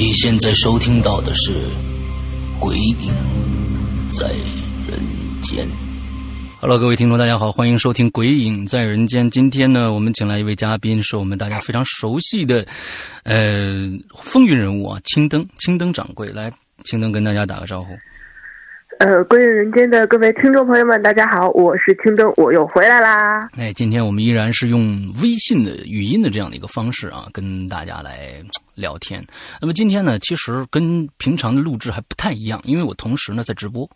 你现在收听到的是《鬼影在人间》。Hello，各位听众，大家好，欢迎收听《鬼影在人间》。今天呢，我们请来一位嘉宾，是我们大家非常熟悉的，呃，风云人物啊，青灯，青灯掌柜。来，青灯跟大家打个招呼。呃，归于人间的各位听众朋友们，大家好，我是青灯，我又回来啦。哎，今天我们依然是用微信的语音的这样的一个方式啊，跟大家来聊天。那么今天呢，其实跟平常的录制还不太一样，因为我同时呢在直播，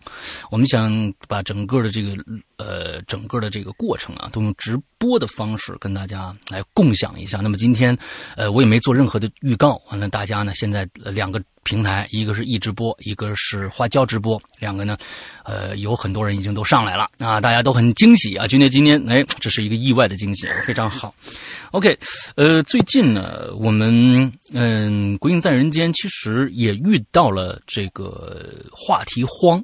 我们想把整个的这个呃整个的这个过程啊，都用直播的方式跟大家来共享一下。那么今天，呃，我也没做任何的预告，完了大家呢现在两个。平台一个是易直播，一个是花椒直播，两个呢，呃，有很多人已经都上来了啊，大家都很惊喜啊，今天今天哎，这是一个意外的惊喜，非常好。OK，呃，最近呢，我们嗯，鬼影在人间其实也遇到了这个话题荒。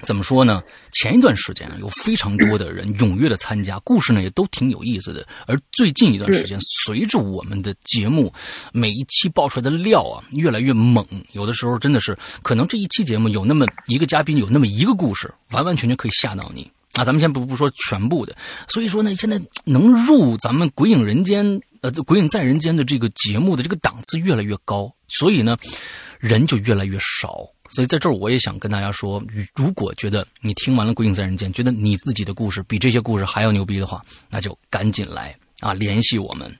怎么说呢？前一段时间有非常多的人踊跃的参加，故事呢也都挺有意思的。而最近一段时间，随着我们的节目每一期爆出来的料啊越来越猛，有的时候真的是可能这一期节目有那么一个嘉宾，有那么一个故事，完完全全可以吓到你啊！咱们先不不说全部的，所以说呢，现在能入咱们《鬼影人间》呃《鬼影在人间》的这个节目的这个档次越来越高，所以呢，人就越来越少。所以在这儿，我也想跟大家说，如果觉得你听完了《鬼影在人间》，觉得你自己的故事比这些故事还要牛逼的话，那就赶紧来啊，联系我们，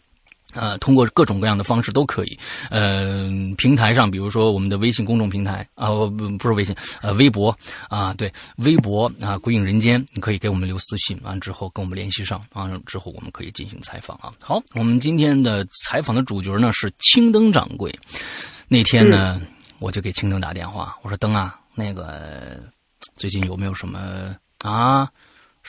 呃，通过各种各样的方式都可以。呃，平台上，比如说我们的微信公众平台啊，不不是微信，呃，微博啊，对，微博啊，《鬼影人间》，你可以给我们留私信，完之后跟我们联系上啊，之后我们可以进行采访啊。好，我们今天的采访的主角呢是青灯掌柜，那天呢。我就给青灯打电话，我说灯啊，那个最近有没有什么啊？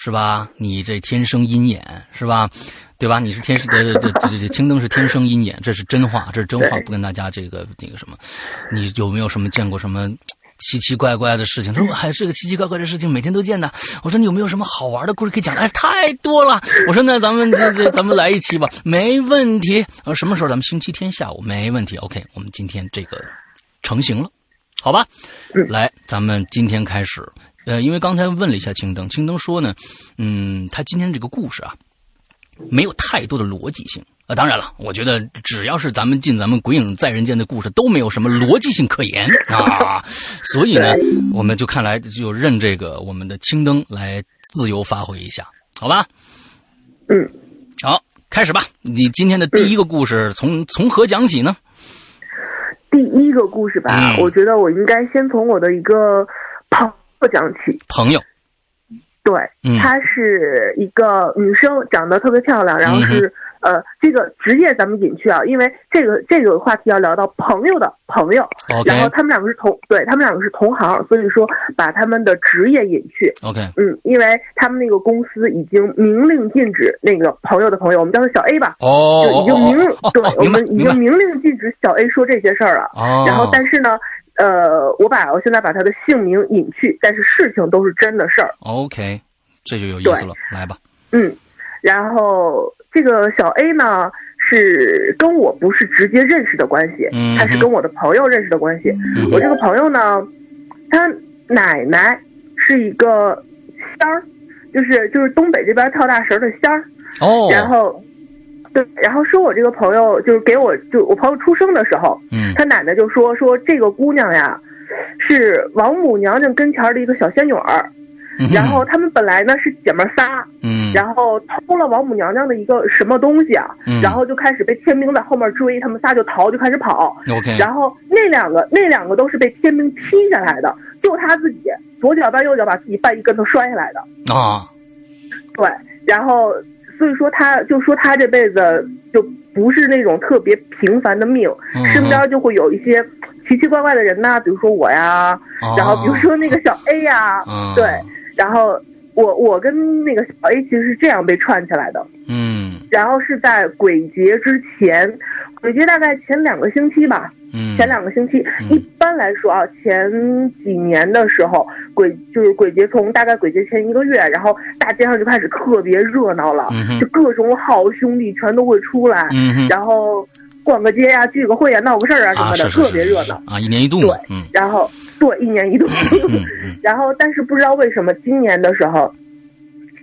是吧？你这天生鹰眼是吧？对吧？你是天生这这这这青灯是天生鹰眼，这是真话，这是真话，不跟大家这个那个什么。你有没有什么见过什么奇奇怪怪的事情？他说还是个奇奇怪怪的事情，每天都见的。我说你有没有什么好玩的故事可以讲？哎，太多了。我说那咱们这这咱们来一期吧，没问题。呃，什么时候？咱们星期天下午没问题。OK，我们今天这个。成型了，好吧，来，咱们今天开始。呃，因为刚才问了一下青灯，青灯说呢，嗯，他今天这个故事啊，没有太多的逻辑性啊。当然了，我觉得只要是咱们进咱们《鬼影在人间》的故事，都没有什么逻辑性可言啊。所以呢，我们就看来就认这个我们的青灯来自由发挥一下，好吧？嗯，好，开始吧。你今天的第一个故事从从何讲起呢？第一个故事吧，我觉得我应该先从我的一个朋友讲起。朋友，对，她是一个女生，长得特别漂亮，然后是。呃，这个职业咱们隐去啊，因为这个这个话题要聊到朋友的朋友，然后他们两个是同，对他们两个是同行，所以说把他们的职业隐去。OK，嗯，因为他们那个公司已经明令禁止那个朋友的朋友，我们叫他小 A 吧，哦，已经明，对，我们已经明令禁止小 A 说这些事儿了。哦，然后但是呢，呃，我把我现在把他的姓名隐去，但是事情都是真的事儿。OK，这就有意思了，来吧。嗯，然后。这个小 A 呢，是跟我不是直接认识的关系，他是跟我的朋友认识的关系。我这个朋友呢，他奶奶是一个仙儿，就是就是东北这边跳大神的仙儿。哦。然后，对，然后说我这个朋友就是给我就我朋友出生的时候，嗯，他奶奶就说说这个姑娘呀，是王母娘娘跟前的一个小仙女儿。然后他们本来呢是姐妹仨，嗯，然后偷了王母娘娘的一个什么东西啊，嗯然后就开始被天兵在后面追，他们仨就逃，就开始跑。OK，然后那两个那两个都是被天兵踢下来的，就他自己左脚绊右脚把自己绊一跟头摔下来的啊。对，然后所以说他就说他这辈子就不是那种特别平凡的命，身边就会有一些。奇奇怪怪的人呐，比如说我呀，然后比如说那个小 A 呀，对，然后我我跟那个小 A 其实是这样被串起来的，嗯，然后是在鬼节之前，鬼节大概前两个星期吧，嗯，前两个星期，一般来说啊，前几年的时候，鬼就是鬼节从大概鬼节前一个月，然后大街上就开始特别热闹了，就各种好兄弟全都会出来，然后。逛个街呀，聚个会呀，闹个事儿啊什么的，特别热闹。啊！一年一度，对，然后对，一年一度，然后但是不知道为什么今年的时候，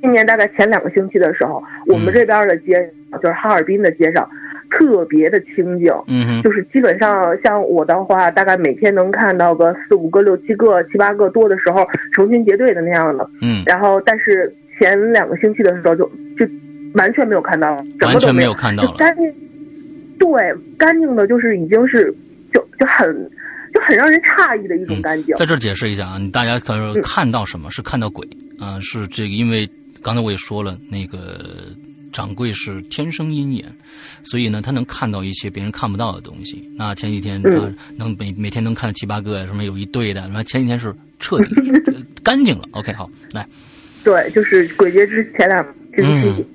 今年大概前两个星期的时候，我们这边的街就是哈尔滨的街上特别的清静，嗯就是基本上像我的话，大概每天能看到个四五个、六七个、七八个多的时候，成群结队的那样的，嗯，然后但是前两个星期的时候就就完全没有看到，完全没有。看到了，干净。对，干净的，就是已经是，就就很，就很让人诧异的一种干净。在这儿解释一下啊，你大家可是看到什么？是看到鬼？啊？是这个，因为刚才我也说了，那个掌柜是天生鹰眼，所以呢，他能看到一些别人看不到的东西。那前几天他能每每天能看七八个呀，什么有一对的，然后前几天是彻底 干净了。OK，好，来，对，就是鬼节之前两星期。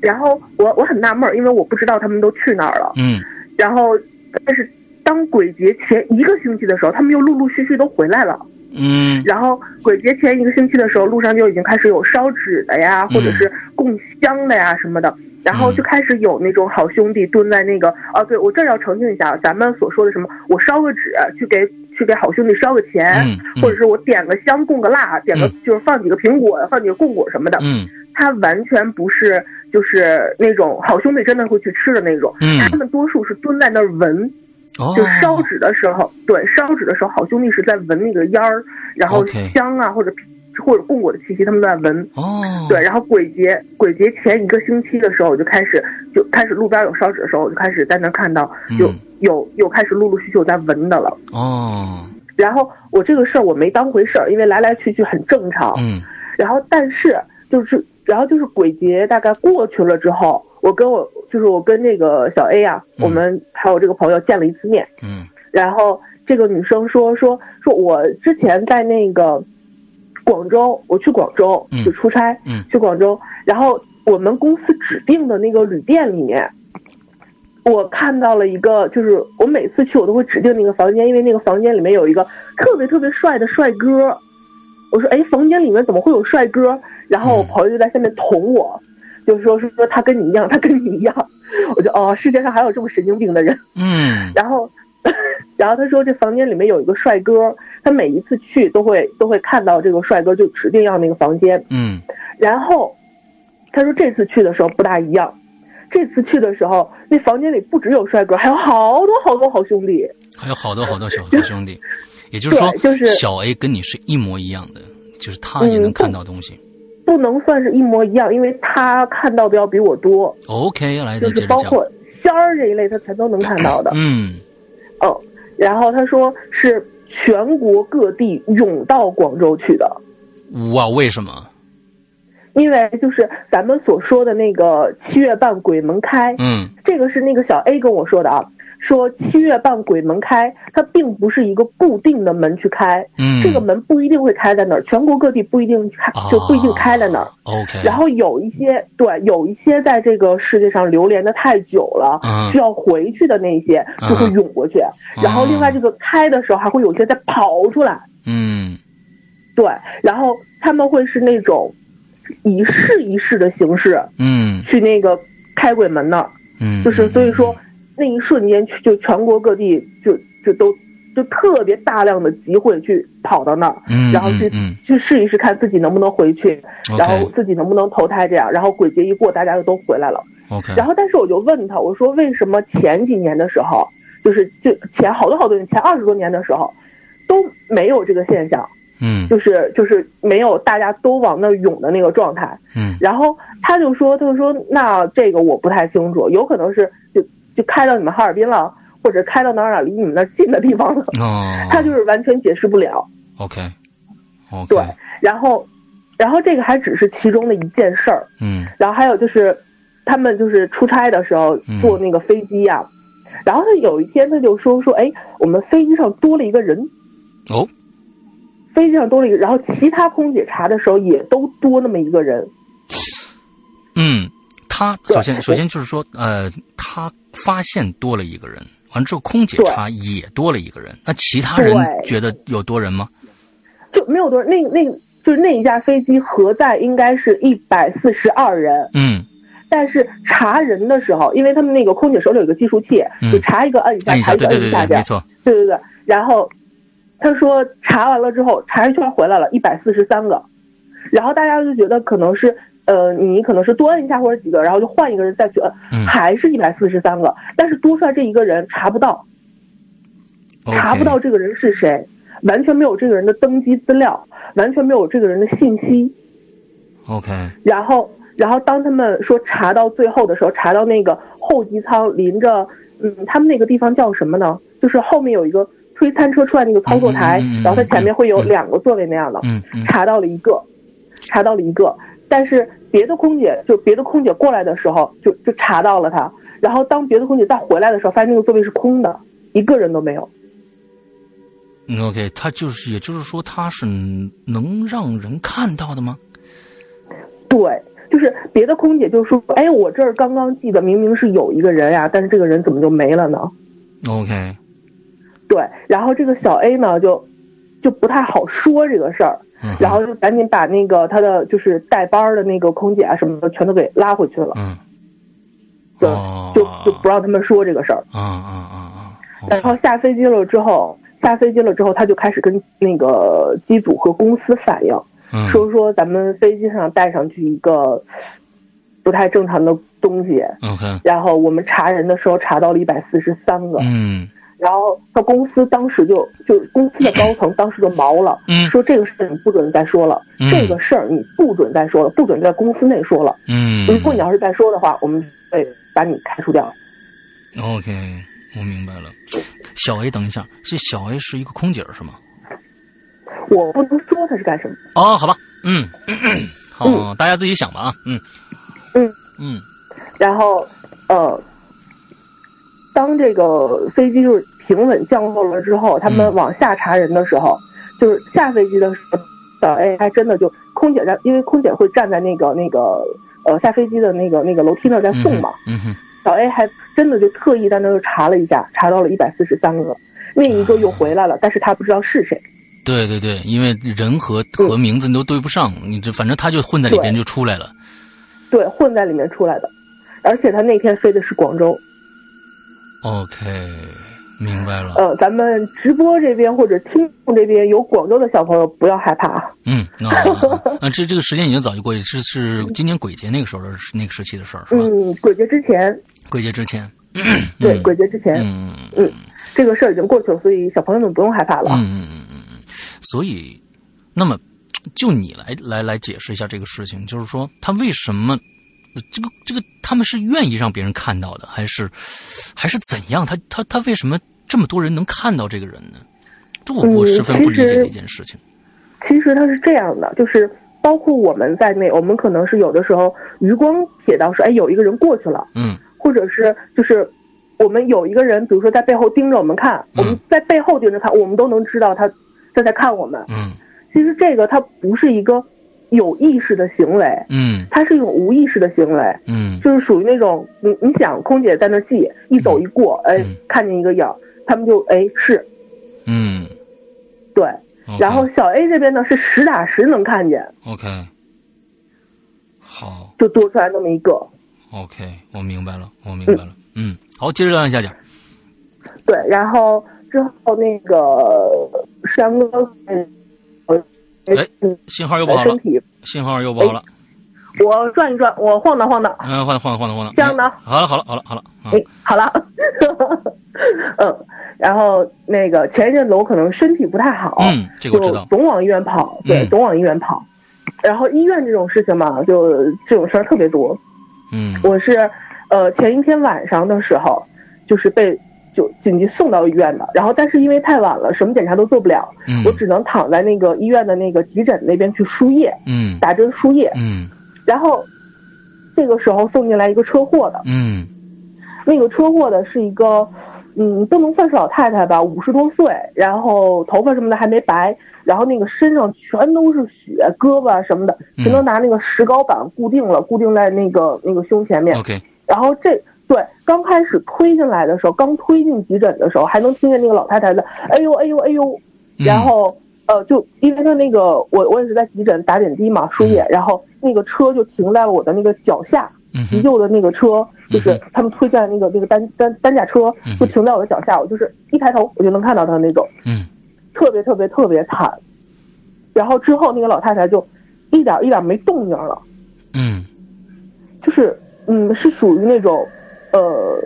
然后我我很纳闷，因为我不知道他们都去哪儿了。嗯，然后但是当鬼节前一个星期的时候，他们又陆陆续续都回来了。嗯，然后鬼节前一个星期的时候，路上就已经开始有烧纸的呀，或者是供香的呀什么的。然后就开始有那种好兄弟蹲在那个哦，对我这儿要澄清一下，咱们所说的什么，我烧个纸去给去给好兄弟烧个钱，或者是我点个香供个蜡，点个就是放几个苹果，放几个供果什么的。嗯，他完全不是。就是那种好兄弟真的会去吃的那种，他们多数是蹲在那儿闻，就烧纸的时候，对，烧纸的时候，好兄弟是在闻那个烟儿，然后香啊或者或者供果的气息，他们在闻。哦，对，然后鬼节鬼节前一个星期的时候，我就开始就开始路边有烧纸的时候，我就开始在那看到有有有开始陆陆续续有在闻的了。哦，然后我这个事儿我没当回事儿，因为来来去去很正常。嗯，然后但是就是。然后就是鬼节大概过去了之后，我跟我就是我跟那个小 A 啊，我们还有这个朋友见了一次面。嗯。然后这个女生说说说我之前在那个广州，我去广州就出差，嗯，去广州，然后我们公司指定的那个旅店里面，我看到了一个，就是我每次去我都会指定那个房间，因为那个房间里面有一个特别特别帅的帅哥。我说，哎，房间里面怎么会有帅哥？然后我朋友就在下面捅我，就说是说他跟你一样，他跟你一样。我就哦，世界上还有这么神经病的人。嗯。然后，然后他说这房间里面有一个帅哥，他每一次去都会都会看到这个帅哥，就指定要那个房间。嗯。然后他说这次去的时候不大一样，这次去的时候那房间里不只有帅哥，还有好多好多好兄弟，还有好多好多小好兄弟。也就是说，就是小 A 跟你是一模一样的，就是他也能看到东西。不能算是一模一样，因为他看到的要比我多。OK，来就是包括仙儿这一类，他全都能看到的。嗯，哦，然后他说是全国各地涌到广州去的。哇，为什么？因为就是咱们所说的那个七月半鬼门开。嗯，这个是那个小 A 跟我说的啊。说七月半鬼门开，它并不是一个固定的门去开，嗯，这个门不一定会开在那儿，全国各地不一定开，就不一定开在那儿。OK。然后有一些对，有一些在这个世界上流连的太久了，需要回去的那些就会涌过去。然后另外这个开的时候还会有些再跑出来。嗯，对，然后他们会是那种一试一试的形式，嗯，去那个开鬼门那儿，嗯，就是所以说。那一瞬间，就全国各地就就都就特别大量的集会去跑到那儿，然后去去试一试看自己能不能回去，然后自己能不能投胎这样，然后鬼节一过，大家就都回来了。然后，但是我就问他，我说为什么前几年的时候，就是就前好多好多年前二十多年的时候，都没有这个现象？嗯，就是就是没有大家都往那涌的那个状态，嗯，然后他就说，他就说，那这个我不太清楚，有可能是就就开到你们哈尔滨了，或者开到哪儿哪儿离你们那儿近的地方了，哦，他就是完全解释不了。OK，OK，对，然后，然后这个还只是其中的一件事儿，嗯。然后还有就是，他们就是出差的时候嗯。坐那个飞机呀、然后他有一天他就说说，哎，我们飞机上多了一个人，哦，飞机上多了一个，然后其他空姐查的时候也都多那么一个人，嗯，他首先首先就是说，呃，他发现多了一个人，完之后空姐对。查也多了一个人，那其他人觉得有多人吗？就没有多人，那那就是那一架飞机核载应该是一百四十二人，嗯，但是查人的时候，因为他们那个空姐手里有个计数器，嗯。就查一个摁一下，按一下，查一个对对对对，摁一下没。错，对对对，然后他说查完了之后，查一圈回来了，一百四十三个，然后大家就觉得可能是呃你可能是多摁一下或者几个，然后就换一个人再去摁，嗯还是一百四十三个，但是多出来这一个人查不到，查不到这个人是谁，完全没有这个人的登机资料，完全没有这个人的信息，OK，然后，然后当他们说查到最后的时候，查到那个候机舱临着，嗯，他们那个地方叫什么呢？就是后面有一个推餐车出来那个操作台，然后它前面会有嗯。两个座位那样的，嗯嗯。查到了一个，查到了一个，但是别的空姐就别的空姐过来的时候，就就查到了他，然后当别的空姐再回来的时候，发现那个座位是空的，一个人都没有。嗯，OK，他就是，也就是说，他是能让人看到的吗？对，就是别的空姐就说，哎，我这儿刚刚记得明明是有一个人呀，但是这个人怎么就没了呢？OK，对，然后这个小 A 呢，就就不太好说这个事儿，嗯，然后就赶紧把那个他的就是带班的那个空姐啊什么的全都给拉回去了，嗯，就哦，就就不让他们说这个事儿。啊啊啊啊，然后下飞机了之后，下飞机了之后，他就开始跟那个机组和公司反映，嗯，说说咱们飞机上带上去一个不太正常的东西，OK，然后我们查人的时候查到了一百四十三个，嗯然后他公司当时就就公司的高层 当时就毛了，嗯说这个事儿你不准再说了，嗯这个事儿你不准再说了，不准在公司内说了。嗯，如果你要是再说的话，我们会把你开除掉。OK，我明白了。小 A，等一下，这小 A 是一个空姐是吗？我不能说他是干什么。哦，好吧，嗯，好，大家自己想吧啊，嗯嗯嗯然后，呃，当这个飞机就是平稳降落了之后，他们嗯往下查人的时候，就是下飞机的时候，小 A 还真的就空姐在，因为空姐会站在那个那个呃下飞机的那个那个楼梯那儿在嗯送嘛，嗯哼，小 A 还真的就特意在那儿查了一下，查到了一百四十三个，另一个又回来了，但是他不知道是谁。对对对，因为人和和名字你都对不上，你这反正他就混在里边就出来了。对，混在里面出来的，而且他那天飞的是广州。OK，明白了。呃，咱们直播这边或者听众这边有广州的小朋友，不要害怕啊。嗯，那、那这这个时间已经早就过去，这是今年鬼节那个时候的那个时期的事儿，是吧？嗯，鬼节之前，鬼节之前。对，嗯鬼节之前，嗯嗯这个事儿已经过去了，所以小朋友们不用害怕了。嗯嗯嗯嗯嗯，所以，那么就你来来来解释一下这个事情，就是说他为什么这个这个他们是愿意让别人看到的，还是还是怎样？他他他为什么这么多人能看到这个人呢？这我我嗯十分不理解的一件事情。其实他是这样的，就是包括我们在内，我们可能是有的时候余光瞥到说，哎，有一个人过去了，嗯或者是就是我们有一个人，比如说在背后盯着我们看，嗯我们在背后盯着看，我们都能知道他他在看我们。嗯其实这个它不是一个有意识的行为，嗯。它是一种无意识的行为，嗯。就是属于那种你你想，空姐在那系，一走一过，哎嗯，看见一个影，他们就哎是。嗯，对。然后小 A 这边呢是实打实能看见，OK，好。就多出来那么一个。，OK，我明白了，我明白了。嗯，好，接着让下讲。对，然后之后那个山哥，哎嗯信号又不好了信号又不好了。我转一转，我晃荡晃荡，嗯，晃荡晃荡晃荡。这样呢好了好了好了好了。啊哎，好了，嗯，然后那个前一阵子我可能身体不太好，嗯，这个我知道，总往医院跑，对，总往医院跑。然后医院这种事情嘛，就这种事儿特别多。嗯，我是呃前一天晚上的时候，就是被就紧急送到医院的。然后但是因为太晚了，什么检查都做不了，我只能躺在那个医院的那个急诊那边去输液，嗯，打针输液，嗯。然后这个时候送进来一个车祸的，嗯，那个车祸的是一个。嗯，都能算是老太太吧，五十多岁，然后头发什么的还没白，然后那个身上全都是血，胳膊什么的全都拿那个石膏板固定了，固定在那个那个胸前面。OK。然后这对刚开始推进来的时候，刚推进急诊的时候，还能听见那个老太太的哎呦哎呦哎呦，然后呃就因为他那个我我也是在急诊打点滴嘛输液，然后那个车就停在了我的那个脚下。急救的那个车，就是他们推荐那个那个担担担架车，就停在我的脚下，我就是一抬头我就能看到他那种，嗯，特别特别特别惨。然后之后那个老太太就一点一点没动静了，嗯，就是嗯是属于那种呃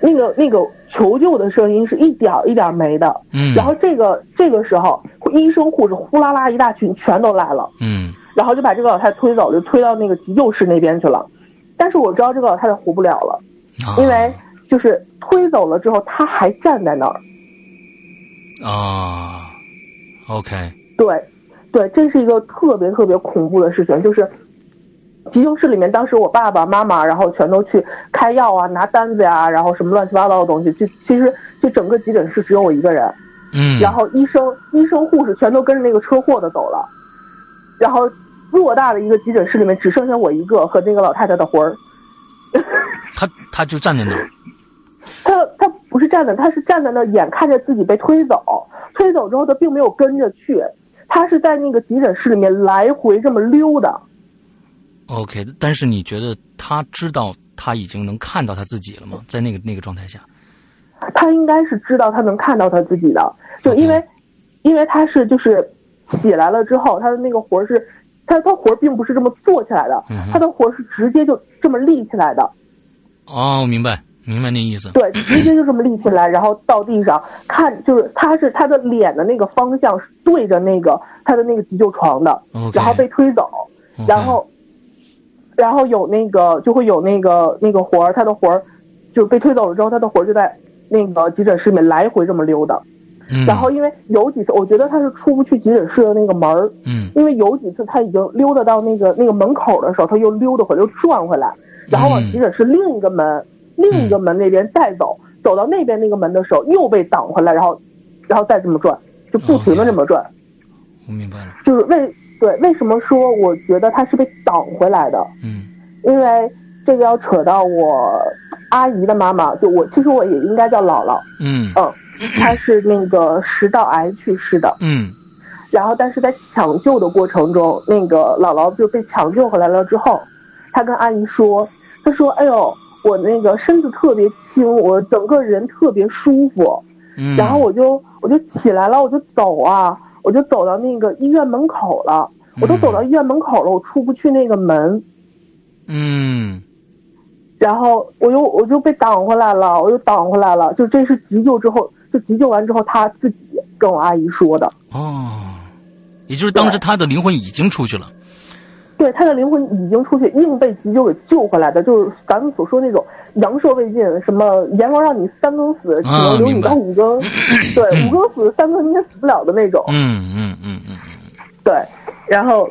那个那个求救的声音是一点一点没的，嗯，然后这个这个时候医生护士呼啦啦一大群全都来了，嗯，然后就把这个老太太推走，就推到那个急救室那边去了。但是我知道这个老太太活不了了，因为就是推走了之后，她还站在那儿。啊，OK。对，对，这是一个特别特别恐怖的事情，就是急救室里面，当时我爸爸妈妈，然后全都去开药啊，拿单子呀，然后什么乱七八糟的东西，就其实就整个急诊室只有我一个人。嗯。然后医生、医生、护士全都跟着那个车祸的走了，然后。偌大的一个急诊室里面只剩下我一个和那个老太太的魂儿，他他就站在那儿，他他不是站在，他是站在那儿，眼看着自己被推走，推走之后他并没有跟着去，他是在那个急诊室里面来回这么溜达。OK，但是你觉得他知道他已经能看到他自己了吗？在那个那个状态下，他应该是知道他能看到他自己的，就因为因为他是就是起来了之后，他的那个活是。他他活并不是这么坐起来的，他的活是直接就这么立起来的。哦，明白，明白那意思。对，直接就这么立起来，然后到地上看，就是他是他的脸的那个方向是对着那个他的那个急救床的，然后被推走，然后，然后有那个就会有那个那个活儿，他的活儿就是被推走了之后，他的活儿就在那个急诊室里面来回这么溜达。然后因为有几次，我觉得他是出不去急诊室的那个门儿。嗯。因为有几次他已经溜达到那个那个门口的时候，他又溜达回来，又转回来，然后往急诊室另一个门、另一个门那边再走，走到那边那个门的时候又被挡回来，然后，然后再这么转，就不停的这么转。我明白了。就是为对为什么说我觉得他是被挡回来的？嗯。因为这个要扯到我阿姨的妈妈，就我其实我也应该叫姥姥。嗯。嗯。她是那个食道癌去世的，嗯，然后但是在抢救的过程中，那个姥姥就被抢救回来了之后，她跟阿姨说，她说：“哎呦，我那个身子特别轻，我整个人特别舒服，嗯，然后我就我就起来了，我就走啊，我就走到那个医院门口了，我都走到医院门口了，我出不去那个门，嗯。”然后我又我就被挡回来了，我又挡回来了。就这是急救之后，就急救完之后他自己跟我阿姨说的。哦，也就是当时他的灵魂已经出去了。对，他的灵魂已经出去，硬被急救给救回来的，就是咱们所说那种阳寿未尽，什么阎王让你三更死，只能留你到五更。对，五更死，三更你也死不了的那种。嗯嗯嗯嗯嗯。对，然后。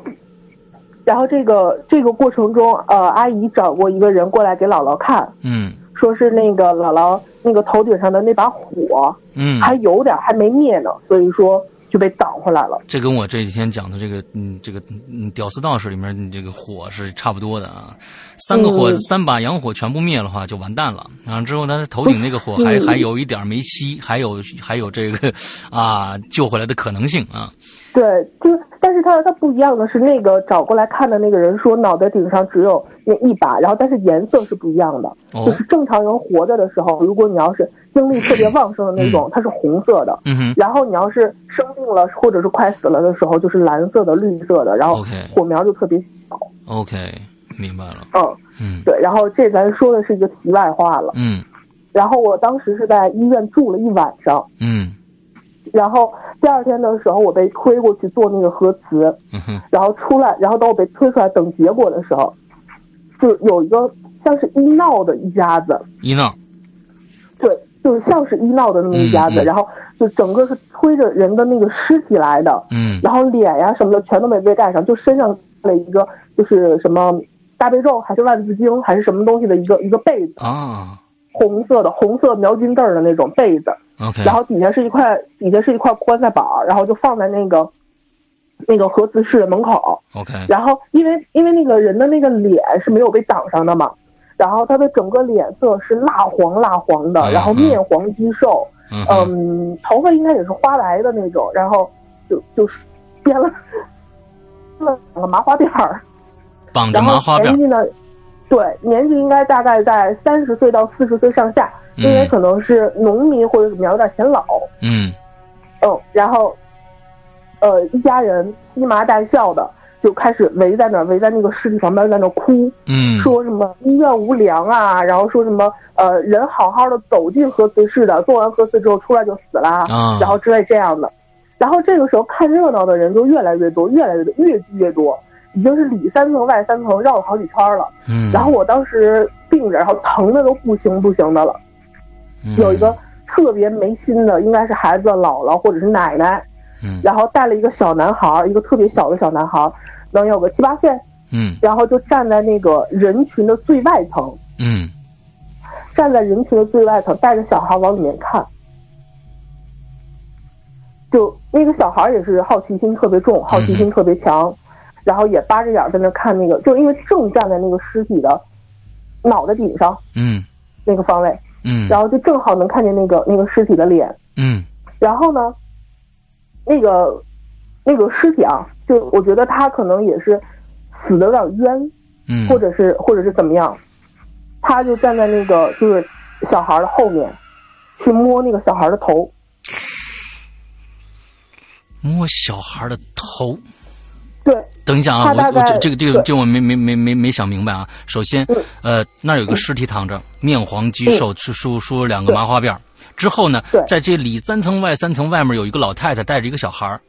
然后这个这个过程中，呃，阿姨找过一个人过来给姥姥看，嗯，说是那个姥姥那个头顶上的那把火，嗯，还有点还没灭呢，所以说就被挡回来了。这跟我这几天讲的这个，嗯，这个嗯，屌丝道士里面这个火是差不多的啊。三个火，三把阳火全部灭了话就完蛋了。然后之后他头顶那个火还还有一点没熄，还有还有这个啊救回来的可能性啊。对，就但是他他不一样的是，那个找过来看的那个人说，脑袋顶上只有那一把，然后但是颜色是不一样的，就是正常人活着的时候，如果你要是精力特别旺盛的那种，它是红色的，然后你要是生病了或者是快死了的时候，就是蓝色的、绿色的，然后火苗就特别小。OK，明白了。嗯嗯，对，然后这咱说的是一个题外话了。嗯。然后我当时是在医院住了一晚上，嗯，然后第二天的时候我被推过去做那个核磁，然后出来，然后等我被推出来等结果的时候，就有一个像是医闹的一家子，医闹，对，就是像是医闹的那么一家子，嗯嗯。然后就整个是推着人的那个尸体来的，嗯。然后脸呀什么的全都没被盖上，就身上了一个就是什么大悲咒还是万字经还是什么东西的一个一个被子，啊红色的红色描金字儿的那种被子，，OK，然后底下是一块底下是一块棺材板儿，然后就放在那个那个核磁室的门口，OK，然后因为因为那个人的那个脸是没有被挡上的嘛，然后他的整个脸色是蜡黄蜡黄的，嗯然后面黄肌瘦，嗯，嗯，头发应该也是花白的那种，然后就就是编了编了两个麻花辫儿，绑着麻花辫，年纪呢，对，年纪应该大概在三十岁到四十岁上下，因为嗯可能是农民或者怎么样，有点显老，嗯。哦，然后呃一家人披麻戴孝的就开始围在那儿，围在那个尸体旁边在那儿哭，嗯，说什么医院无良啊，然后说什么呃人好好的走进核磁室的，做完核磁之后出来就死了，啊。然后之类这样的。然后这个时候看热闹的人就越来越多，越来越多，越聚越多，已经是里三层外三层绕了好几圈了。嗯，然后我当时病着，然后疼的都不行不行的了。嗯有一个特别没心的，应该是孩子的姥姥或者是奶奶，嗯然后带了一个小男孩，一个特别小的小男孩，能有个七八岁，嗯然后就站在那个人群的最外层，嗯站在人群的最外层，带着小孩往里面看。就那个小孩也是好奇心特别重，好奇心特别强，然后也扒着眼儿在那看那个，就因为正站在那个尸体的脑袋顶上嗯那个方位，嗯，然后就正好能看见那个那个尸体的脸。嗯然后呢，那个那个尸体啊，就我觉得他可能也是死的有点冤，嗯，或者是或者是怎么样，他就站在那个就是小孩的后面，去摸那个小孩的头。摸小孩的头。对，等一下啊，我我这这个这个这个我没没没没没想明白啊。首先嗯，呃，那儿有个尸体躺着，面黄肌瘦，是梳梳了两个麻花辫儿之后呢，在这里三层外三层外面有一个老太太带着一个小孩儿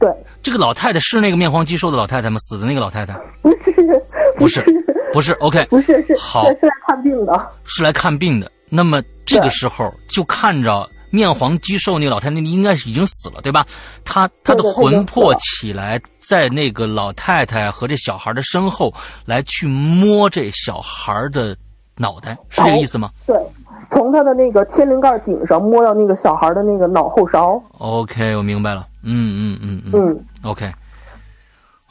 对，这个老太太是那个面黄肌瘦的老太太吗？死的那个老太太不是不是是不是？OK，不是是好是是来看病的。是来看病的。那么这个时候就看着面黄肌瘦那个老太太，那应该是已经死了，对吧？她她的魂魄起来，在那个老太太和这小孩的身后来去摸这小孩的脑袋，是这个意思吗对，从他的那个天灵盖顶上摸到那个小孩的那个脑后勺。？OK，我明白了。嗯嗯嗯嗯嗯，，OK。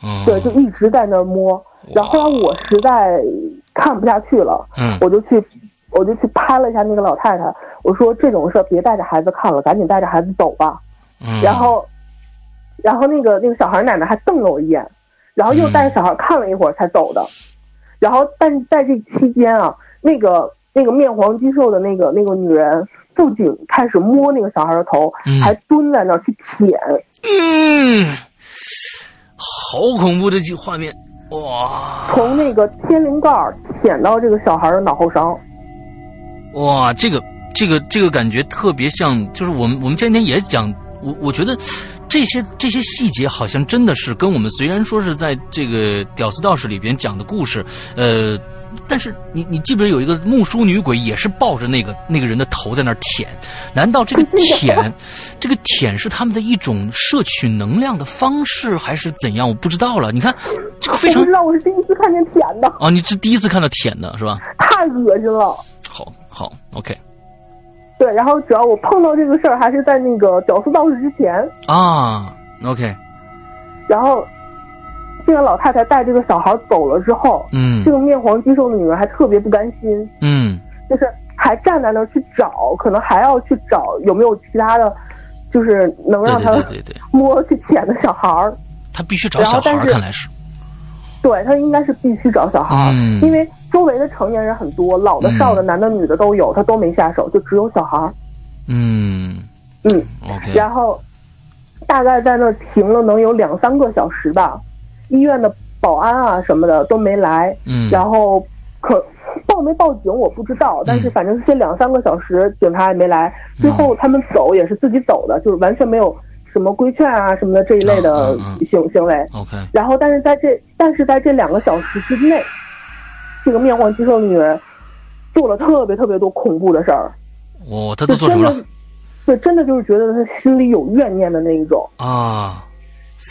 嗯，对，就一直在那摸。然后后来我实在看不下去了，嗯我就去，我就去拍了一下那个老太太，我说这种事儿别带着孩子看了，赶紧带着孩子走吧。嗯，然后，然后那个那个小孩奶奶还瞪了我一眼，然后又带着小孩看了一会儿才走的。然后，但在这期间啊，那个那个面黄肌瘦的那个那个女人不仅开始摸那个小孩的头，嗯还蹲在那儿去舔。嗯，好恐怖的画面，哇从那个天灵盖儿舔到这个小孩的脑后勺。哇，这个这个这个感觉特别像，就是我们我们前几天也讲，我我觉得这些这些细节好像真的是跟我们虽然说是在这个《屌丝道士》里边讲的故事，呃。但是你你记不记得有一个木梳女鬼也是抱着那个那个人的头在那儿舔？难道这个舔，这个舔是他们的一种摄取能量的方式，还是怎样？我不知道了。你看，这个非常我不知道，我是第一次看见舔的，啊，你是第一次看到舔的是吧？太恶心了。好好，OK。对，然后主要我碰到这个事儿还是在那个屌丝道士之前，啊，OK，然后这个老太太带这个小孩走了之后，嗯。这个面黄肌瘦的女人还特别不甘心，嗯。就是还站在那儿去找，可能还要去找有没有其他的，就是能让她摸去舔的小孩儿。她必须找小孩儿，看来是，对他应该是必须找小孩儿，嗯。因为周围的成年人很多，老的、嗯。少的、男的、女的都有，他都没下手，就只有小孩儿。嗯。嗯，然后大概在那儿停了能有两三个小时吧，医院的保安啊什么的都没来，嗯，然后可报报没报警我不知道，但是反正这两三个小时警察也没来，最后他们走也是自己走的，就是完全没有什么规劝啊什么的这一类的行行为。OK。然后但是在这但是在这两个小时之内，这个面黄肌瘦的女人做了特别特别多恐怖的事儿。哦，她都做什么了？对，真的就是觉得她心里有怨念的那一种啊。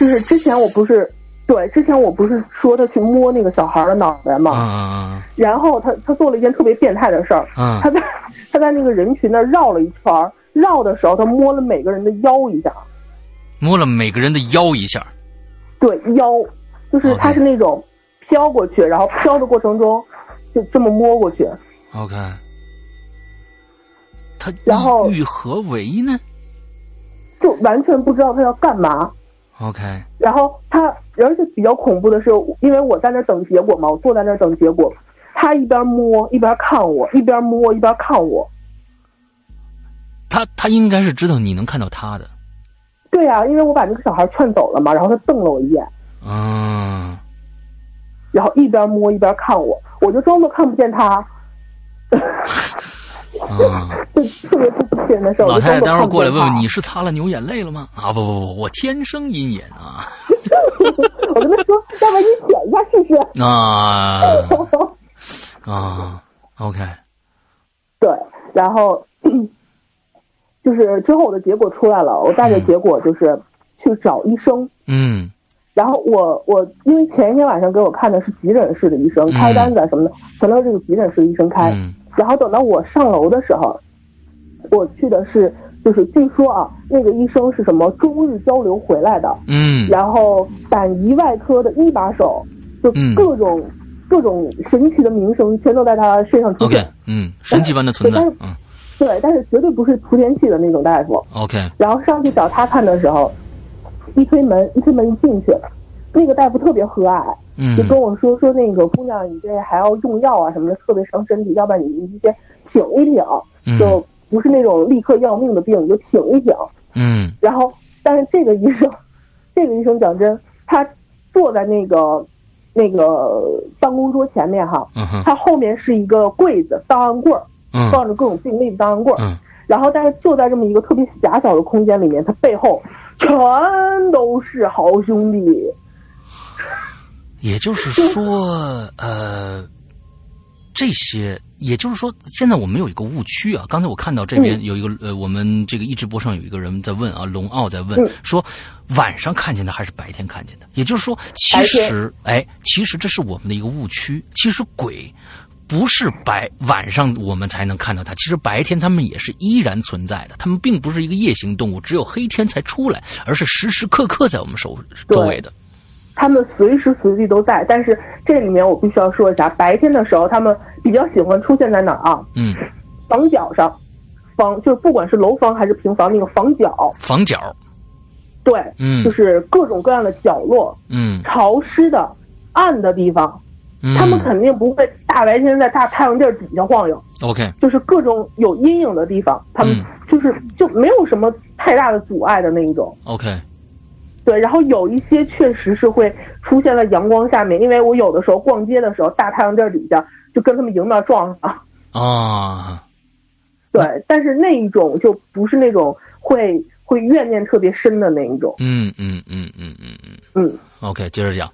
就是之前我不是。对，之前我不是说她去摸那个小孩的脑袋吗？嗯。然后她她做了一件特别变态的事儿。嗯。他在她在那个人群那绕了一圈，绕的时候她摸了每个人的腰一下。摸了每个人的腰一下。对腰，就是她是那种飘过去，然后飘的过程中就这么摸过去。OK。他然后欲何为呢？就完全不知道他要干嘛。OK。然后他。而且比较恐怖的是，因为我在那等结果嘛，我坐在那等结果，他一边摸一边看我，一边摸一边看我。他他应该是知道你能看到他的。对呀，因为我把那个小孩劝走了嘛，然后他瞪了我一眼。嗯。然后一边摸一边看我，我就装作看不见他。啊，就特别不不信的时候，老太太待会儿过来问问你是擦了牛眼泪了吗？啊不不不，我天生阴眼啊。我跟他说，要不然你舔一下试试。啊 啊，OK。对，然后 就是之后我的结果出来了，我带着结果就是去找医生。嗯。然后我我因为前一天晚上给我看的是急诊室的医生，开单子什么的全都是这个急诊室的医生开。然后等到我上楼的时候，我去的是。就是据说啊，那个医生是什么中日交流回来的，嗯，然后胆胰外科的一把手，就各种各种神奇的名声全都在他身上出现。OK，嗯，神奇般的存在，嗯，对，但是绝对不是莆田系的那种大夫。OK，然后上去找他看的时候，一推门，一推门一进去，那个大夫特别和蔼，嗯，就跟我说说那个姑娘，你这还要用药啊什么的，特别伤身体，要不然你你先挺一挺，就。不是那种立刻要命的病，你就挺一挺。嗯。然后，但是这个医生，这个医生讲真，他坐在那个那个办公桌前面哈，他后面是一个柜子，档案柜儿，放着各种病历的档案柜儿。嗯。然后，但是就在这么一个特别狭小的空间里面，他背后全都是好兄弟。也就是说，呃。这些，也就是说，现在我们有一个误区啊。刚才我看到这边有一个呃，我们这个一直播上有一个人在问啊，龙傲在问说，晚上看见的还是白天看见的？也就是说，其实哎，其实这是我们的一个误区。其实鬼不是白晚上我们才能看到它，其实白天它们也是依然存在的。它们并不是一个夜行动物，只有黑天才出来，而是时时刻刻在我们手周围的。他们随时随地都在，但是这里面我必须要说一下，白天的时候他们比较喜欢出现在哪儿啊？嗯，房角上，房就是不管是楼房还是平房，那个房角。房角。对，嗯，就是各种各样的角落，嗯，潮湿的、暗的地方，他们肯定不会大白天在大太阳地儿底下晃悠。OK，就是各种有阴影的地方，他们就是就没有什么太大的阻碍的那一种。OK。对，然后有一些确实是会出现在阳光下面，因为我有的时候逛街的时候，大太阳地儿底下就跟他们迎面撞上。啊，对，但是那一种就不是那种会会怨念特别深的那一种。嗯嗯嗯嗯嗯嗯嗯。OK，接着讲。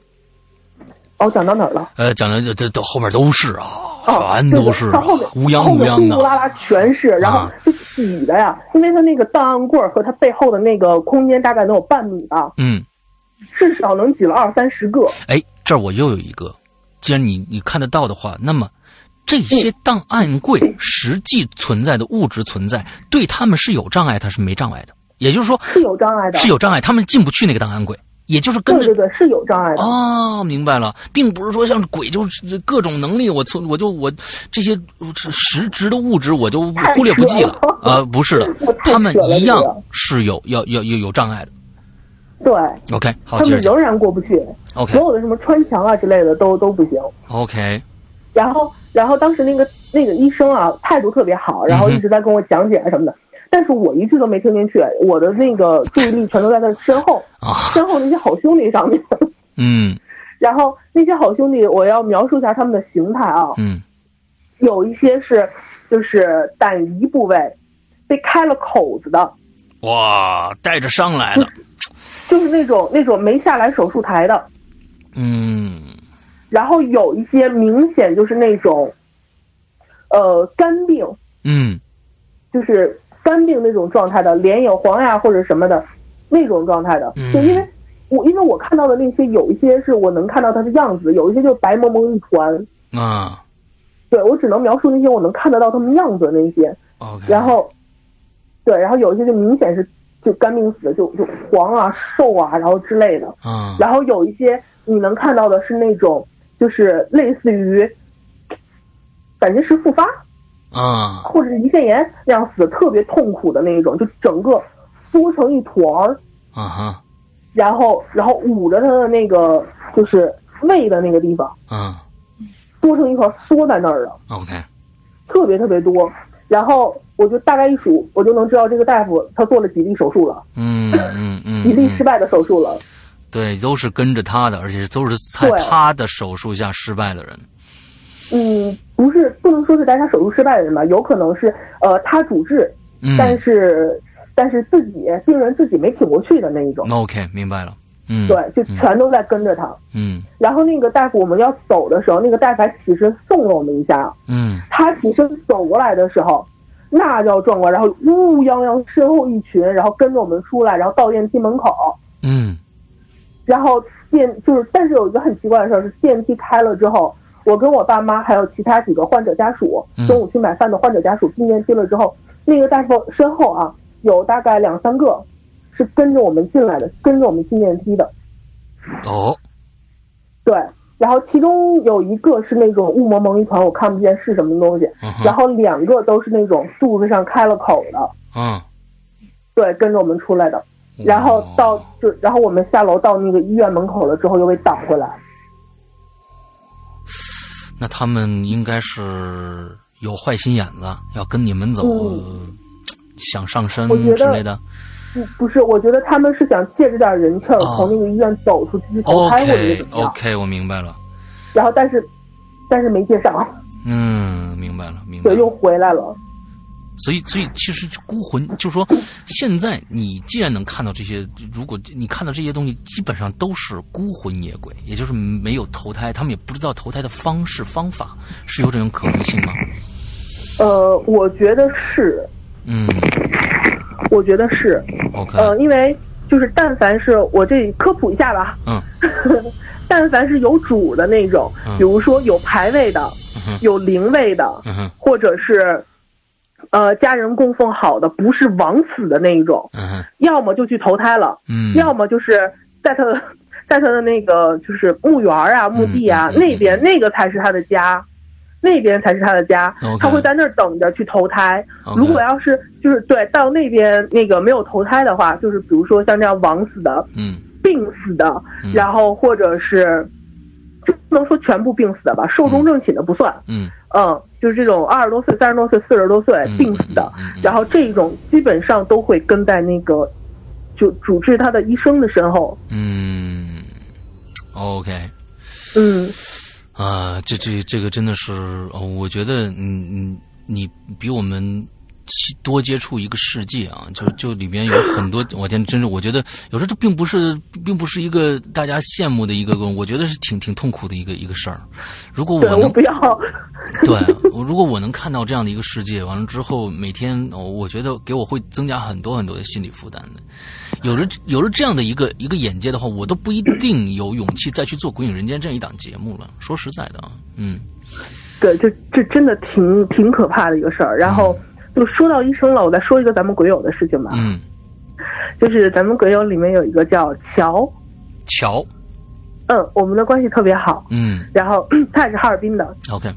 哦，讲到哪儿了？呃，讲的这这都后面都是啊，全都是啊，乌泱乌泱的，呼啦啦全是，然后就挤的呀，因为他那个档案柜和他背后的那个空间大概能有半米吧，嗯，至少能挤了二三十个。哎，这儿我又有一个，既然你你看得到的话，那么这些档案柜实际存在的物质存在，对他们是有障碍，它是没障碍的，也就是说是有障碍的，是有障碍，他们进不去那个档案柜。也就是跟对对对是有障碍的。哦，明白了，并不是说像鬼就是各种能力，我从我就我这些实质的物质我就忽略不计了。啊，不是的，他们一样是有要要有有障碍的。对，OK，好，他们仍然过不去。OK，所有的什么穿墙啊之类的都都不行。OK，然后然后当时那个那个医生啊态度特别好，然后一直在跟我讲解什么的。但是我一句都没听进去，我的那个注意力全都在他身后，身后那些好兄弟上面。嗯，然后那些好兄弟，我要描述一下他们的形态啊。嗯，有一些是就是胆胰部位被开了口子的，哇，带着伤来了，就是那种那种没下来手术台的，嗯，然后有一些明显就是那种，呃，肝病，嗯，就是肝病那种状态的，脸有黄呀或者什么的，那种状态的，就因为我因为我看到的那些有一些是我能看到它的样子，有一些就白蒙蒙一团，啊，对我只能描述那些我能看得到他们样子的那些，OK，然后，对，然后有一些就明显是就肝病死的，就就黄啊、瘦啊，然后之类的。啊，然后有一些你能看到的是那种，就是类似于，感觉是复发啊，或者是胰腺炎那样死的，特别痛苦的那一种，就整个缩成一团儿，啊哈，然后然后捂着他的那个就是胃的那个地方，啊缩成一团缩在那儿了。，OK，特别特别多。然后我就大概一数，我就能知道这个大夫他做了几例手术了，嗯嗯嗯，几例失败的手术了。对，都是跟着他的，而且都是在他的手术下失败的人。嗯，不是不能说是在他手术失败的人吧，有可能是呃他主治，嗯但是但是自己病人自己没挺过去的那一种。，OK，明白了。嗯，对，就全都在跟着他。嗯然后那个大夫我们要走的时候，那个大夫还起身送了我们一下。嗯他起身走过来的时候，那叫壮观。然后乌泱泱身后一群，然后跟着我们出来，然后到电梯门口。嗯然后电就是，但是有一个很奇怪的事儿是，电梯开了之后，我跟我爸妈还有其他几个患者家属嗯，中午去买饭的患者家属进电梯了之后，那个大夫身后啊有大概两三个是跟着我们进来的，跟着我们进电梯的，哦，对。然后其中有一个是那种雾蒙蒙一团，我看不见是什么东西，然后两个都是那种肚子上开了口的，嗯，对，跟着我们出来的。然后到就，然后我们下楼到那个医院门口了之后，又被挡回来。那他们应该是有坏心眼子，要跟你们走，嗯想上身之类的。不不是，我觉得他们是想借着点人气儿哦从那个医院走出去去投胎或者是 OK 怎么样。OK，我明白了。然后但是但是没借上，嗯，明白了，明白对，又。回来了。所以，所以其实孤魂就是说，现在你既然能看到这些，如果你看到这些东西，基本上都是孤魂野鬼，也就是没有投胎，他们也不知道投胎的方式方法，是有这种可能性吗？呃，我觉得是，嗯。我觉得是，，OK，呃，因为就是但凡是我这科普一下吧，嗯。但凡是有主的那种，嗯。比如说有牌位的嗯，有灵位的，嗯，或者是呃家人供奉好的，不是枉死的那一种，嗯，要么就去投胎了，嗯，要么就是在他的 在他的那个就是墓园啊、墓地啊、那边，那个才是他的家，那边才是他的家。他会在那儿等着去投胎。如果要是就是对到那边那个没有投胎的话，就是比如说像这样枉死的、嗯。病死的，嗯。然后或者是就不能说全部病死的吧，寿终正寝的不算。嗯嗯，就是这种二十多岁、三十多岁、四十多岁嗯病死的，然后这种基本上都会跟在那个就主治他的医生的身后。嗯，OK。嗯啊，这这这个真的是，哦，我觉得，嗯嗯，你比我们其多接触一个世界啊，就就里边有很多，我天，真是，我觉得有时候这并不是，并不是一个大家羡慕的一个，我觉得是挺挺痛苦的一个一个事儿。如果对，我能我不要。对，我如果我能看到这样的一个世界，完了之后每天，哦我觉得给我会增加很多很多的心理负担的。有了有了这样的一个一个眼界的话，我都不一定有勇气再去做《鬼影人间》这样一档节目了。说实在的啊，嗯对，这这真的挺挺可怕的一个事儿。然后就说到医生了，我再说一个咱们鬼友的事情吧。嗯，就是咱们鬼友里面有一个叫乔，乔，嗯，我们的关系特别好。嗯。然后 他也是哈尔滨的，，OK，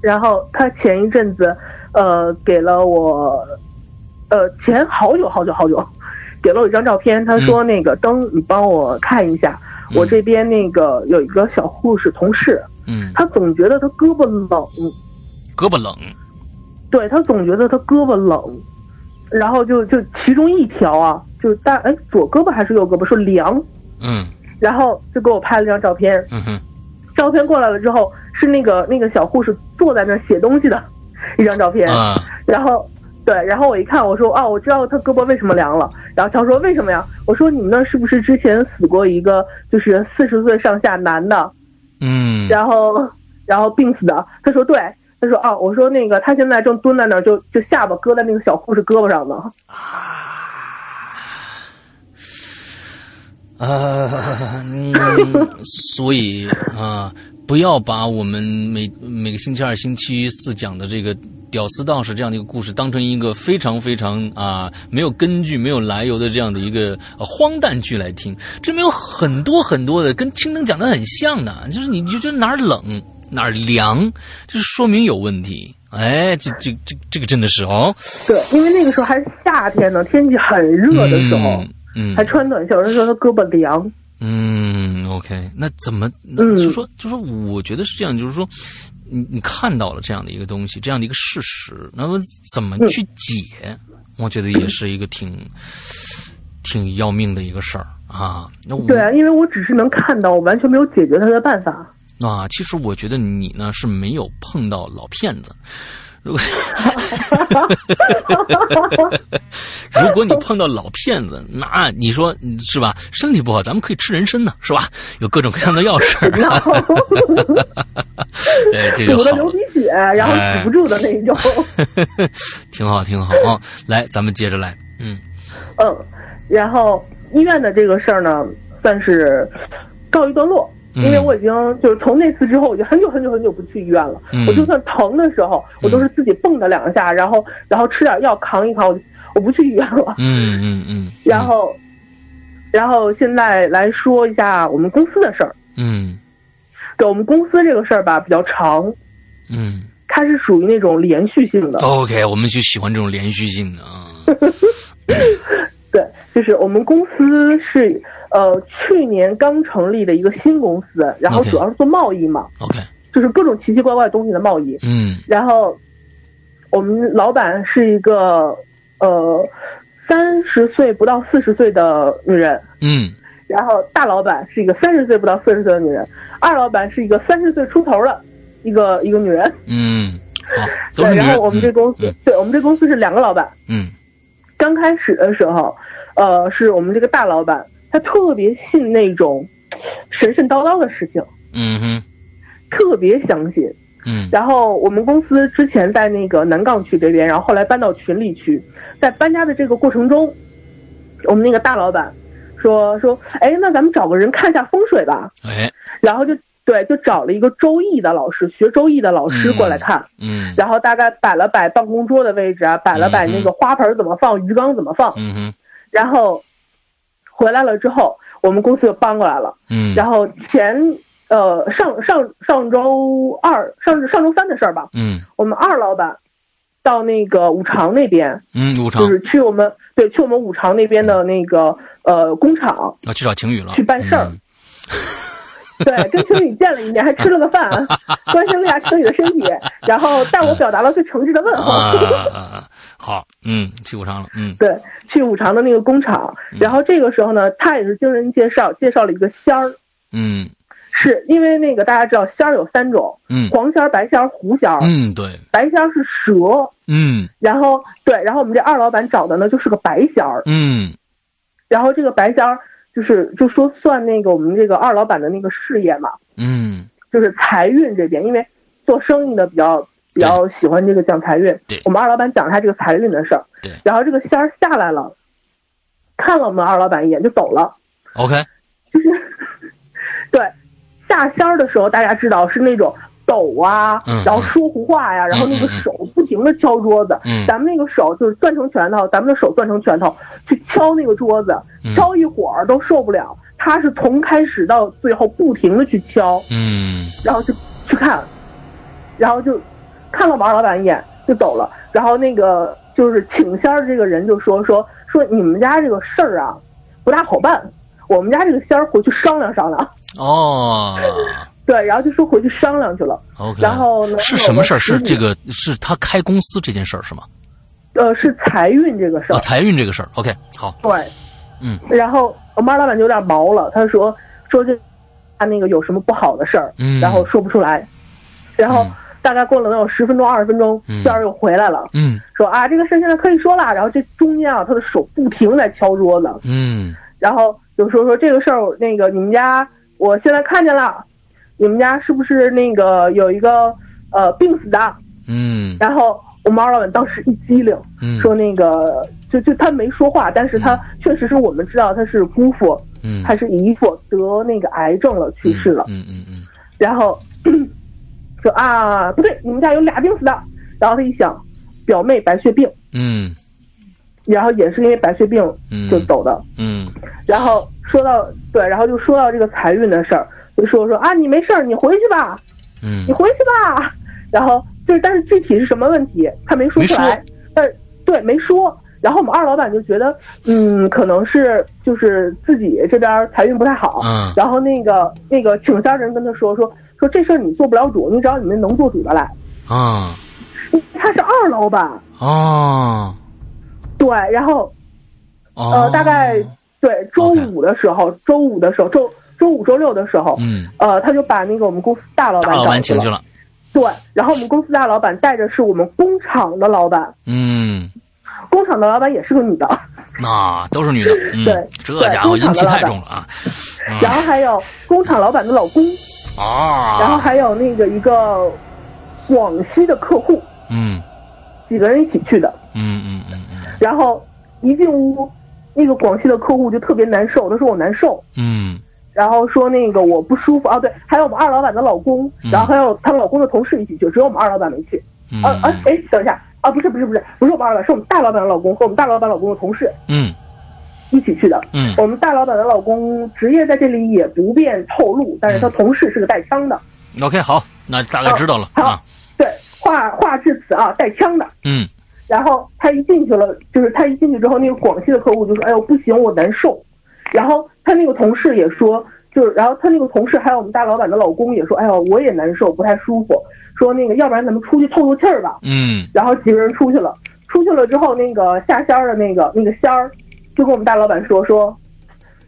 然后他前一阵子，呃，给了我，呃，前好久好久好久，给了我一张照片。他说：“那个灯，你帮我看一下，嗯。我这边那个有一个小护士同事，嗯，他总觉得他胳膊冷，胳膊冷，对他总觉得他胳膊冷，然后就就其中一条啊，就是大哎左胳膊还是右胳膊说凉，嗯然后就给我拍了张照片，嗯哼，照片过来了之后，是那个那个小护士坐在那写东西的一张照片。嗯然后，对，然后我一看，我说哦，我知道他胳膊为什么凉了。然后他说为什么呀？我说你们那是不是之前死过一个就是四十岁上下男的？嗯。然后，然后病死的。他说对。他说哦，我说那个他现在正蹲在那儿，就就下巴搁在那个小护士胳膊上呢。啊。啊，嗯，所以啊，不要把我们每每个星期二、星期四讲的这个屌丝道士这样的一个故事当成一个非常非常啊没有根据、没有来由的这样的一个荒诞剧来听。这里面有很多很多的跟青灯讲的很像的，就是你就觉得哪儿冷哪儿凉，这说明有问题。哎，这这这这个真的是哦。对，因为那个时候还是夏天呢，天气很热的时候。嗯，还穿短袖，有人说他胳膊凉。嗯，OK，那怎么？嗯，就说就说，我觉得是这样，就是说，你你看到了这样的一个东西，这样的一个事实，那么怎么去解？我觉得也是一个挺挺要命的一个事儿啊。那我对啊，因为我只是能看到，我完全没有解决他的办法。啊，其实我觉得你呢是没有碰到老骗子。如果，如果你碰到老骗子，那你说是吧？身体不好，咱们可以吃人参呢，是吧？有各种各样的药水。哎，这个堵的流鼻血，然后止不住的那一种。挺好，挺好啊！来，咱们接着来。嗯嗯，然后医院的这个事儿呢，算是告一段落。因为我已经就是从那次之后，我就很久很久很久不去医院了。我就算疼的时候，我都是自己蹦跶两下，然后然后吃点药扛一扛，我我不去医院了。嗯嗯嗯。然后，然后现在来说一下我们公司的事儿。嗯。对我们公司这个事儿吧，比较长。嗯。它是属于那种连续性的。OK，我们就喜欢这种连续性的啊。对，就是我们公司是。呃，去年刚成立的一个新公司，然后主要是做贸易嘛，OK，就是各种奇奇怪怪东西的贸易。嗯，然后我们老板是一个呃三十岁不到四十岁的女人，嗯，然后大老板是一个三十岁不到四十岁的女人，二老板是一个三十岁出头的一个一个女人。嗯，好，对，然后我们这公司，对我们这公司是两个老板。嗯，刚开始的时候，呃，是我们这个大老板。他特别信那种神神叨叨的事情，嗯哼，特别相信，嗯。然后我们公司之前在那个南岗区这边，然后后来搬到群里去，在搬家的这个过程中，我们那个大老板说说，哎，那咱们找个人看一下风水吧，哎，然后就对，就找了一个周易的老师，学周易的老师过来看，嗯，然后大概摆了摆办公桌的位置啊，摆了摆那个花盆怎么放，鱼缸怎么放，嗯哼，然后。回来了之后，我们公司就搬过来了。嗯，然后前呃上上上周二上上周三的事儿吧。嗯，我们二老板到那个五常那边。嗯，五常就是去我们对去我们五常那边的那个呃工厂。啊，去找晴雨了。去办事儿。对，跟晴雨见了一面，还吃了个饭，关心了一下晴雨的身体，然后但我表达了最诚挚的问候。好，嗯，去五常了，嗯，对，去五常的那个工厂，然后这个时候呢，他也是经人介绍，介绍了一个仙儿，嗯，是因为那个大家知道仙儿有三种，嗯，黄仙儿、白仙儿、狐仙儿，嗯，对，白仙儿是蛇，嗯，然后对，然后我们这二老板找的呢就是个白仙儿，嗯，然后这个白仙儿就是就说算那个我们这个二老板的那个事业嘛，嗯，就是财运这边，因为做生意的比较。比较喜欢这个讲财运，对我们二老板讲他这个财运的事儿，对，然后这个仙儿下来了，看了我们二老板一眼就走了。OK，就是对下仙儿的时候，大家知道是那种抖啊，然后说胡话呀，然后那个手不停的敲桌子，嗯咱们那个手就是攥成拳头，咱们的手攥成拳头去敲那个桌子，敲一会儿都受不了。他是从开始到最后不停的去敲，嗯，然后就去看，然后就。看了王老板一眼就走了，然后那个就是请仙儿这个人就说说说你们家这个事儿啊不大好办，我们家这个仙儿回去商量商量。哦，对，然后就说回去商量去了。OK，然后呢？是什么事儿？是这个是他开公司这件事儿是吗？呃，是财运这个事儿。财运这个事儿。OK，好。对，嗯。然后我们二老板就有点毛了，他说说这他那个有什么不好的事儿，嗯，然后说不出来，然后。大概过了能有十分钟、二十分钟，仙儿又回来了。嗯，说啊，这个事现在可以说了。然后这中间啊，他的手不停在敲桌子。嗯，然后就说说这个事儿，那个你们家，我现在看见了，你们家是不是那个有一个呃病死的？嗯，然后我们二老板当时一激灵，说那个就就他没说话，但是他确实是我们知道他是姑父，嗯，他是姨父得那个癌症了去世了。嗯嗯嗯，然后。说啊，不对，你们家有俩病死的。然后他一想，表妹白血病，嗯，然后也是因为白血病就走的，嗯。然后说到对，然后就说到这个财运的事儿，就说说啊，你没事儿，你回去吧，嗯，你回去吧。然后就是，但是具体是什么问题，他没说出来。但对，没说。然后我们二老板就觉得，嗯，可能是就是自己这边财运不太好，嗯。然后那个那个请仙人跟他说说。说这事儿你做不了主，你找你们能做主的来。啊，他是二老板。哦，对，然后，呃，大概对周五的时候，周五的时候，周周五、周六的时候，嗯，呃，他就把那个我们公司大老板老板请去了。对，然后我们公司大老板带着是我们工厂的老板。嗯，工厂的老板也是个女的。啊，都是女的。对，这家伙阴气太重了啊。然后还有工厂老板的老公。啊，然后还有那个一个广西的客户，嗯，几个人一起去的，嗯嗯嗯嗯，然后一进屋，那个广西的客户就特别难受，他说我难受，嗯，然后说那个我不舒服啊，对，还有我们二老板的老公，然后还有她老公的同事一起去，只有我们二老板没去，啊啊，哎，等一下，啊不是不是不是，不是我们二老板，是我们大老板的老公和我们大老板老公的同事，嗯。一起去的，嗯，我们大老板的老公职业在这里也不便透露，但是他同事是个带枪的。OK，好，那大概知道了。好，对，话话至此啊，带枪的。嗯，然后他一进去了，就是他一进去之后，那个广西的客户就说：“哎呦，不行，我难受。”然后他那个同事也说，就是然后他那个同事还有我们大老板的老公也说：“哎呦，我也难受，不太舒服。”说那个，要不然咱们出去透透气儿吧。嗯，然后几个人出去了，出去了之后，那个下仙儿的那个那个仙儿。就跟我们大老板说说，